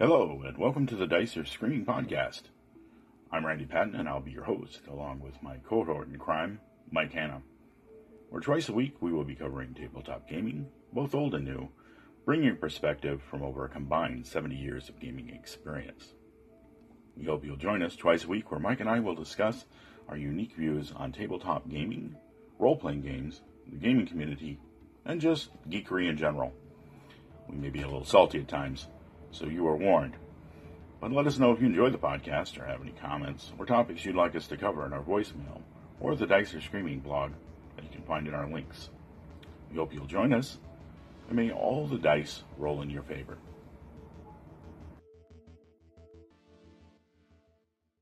Hello, and welcome to the Dice Are Screaming podcast. I'm Randy Patton, and I'll be your host, along with my cohort in crime, Mike Hanna. Where twice a week we will be covering tabletop gaming, both old and new, bringing perspective from over a combined 70 years of gaming experience. We hope you'll join us twice a week where Mike and I will discuss our unique views on tabletop gaming, role playing games, the gaming community, and just geekery in general. We may be a little salty at times, so you are warned. But let us know if you enjoy the podcast or have any comments or topics you'd like us to cover in our voicemail or the Dice Are Screaming blog that you can find in our links. We hope you'll join us, and may all the dice roll in your favor.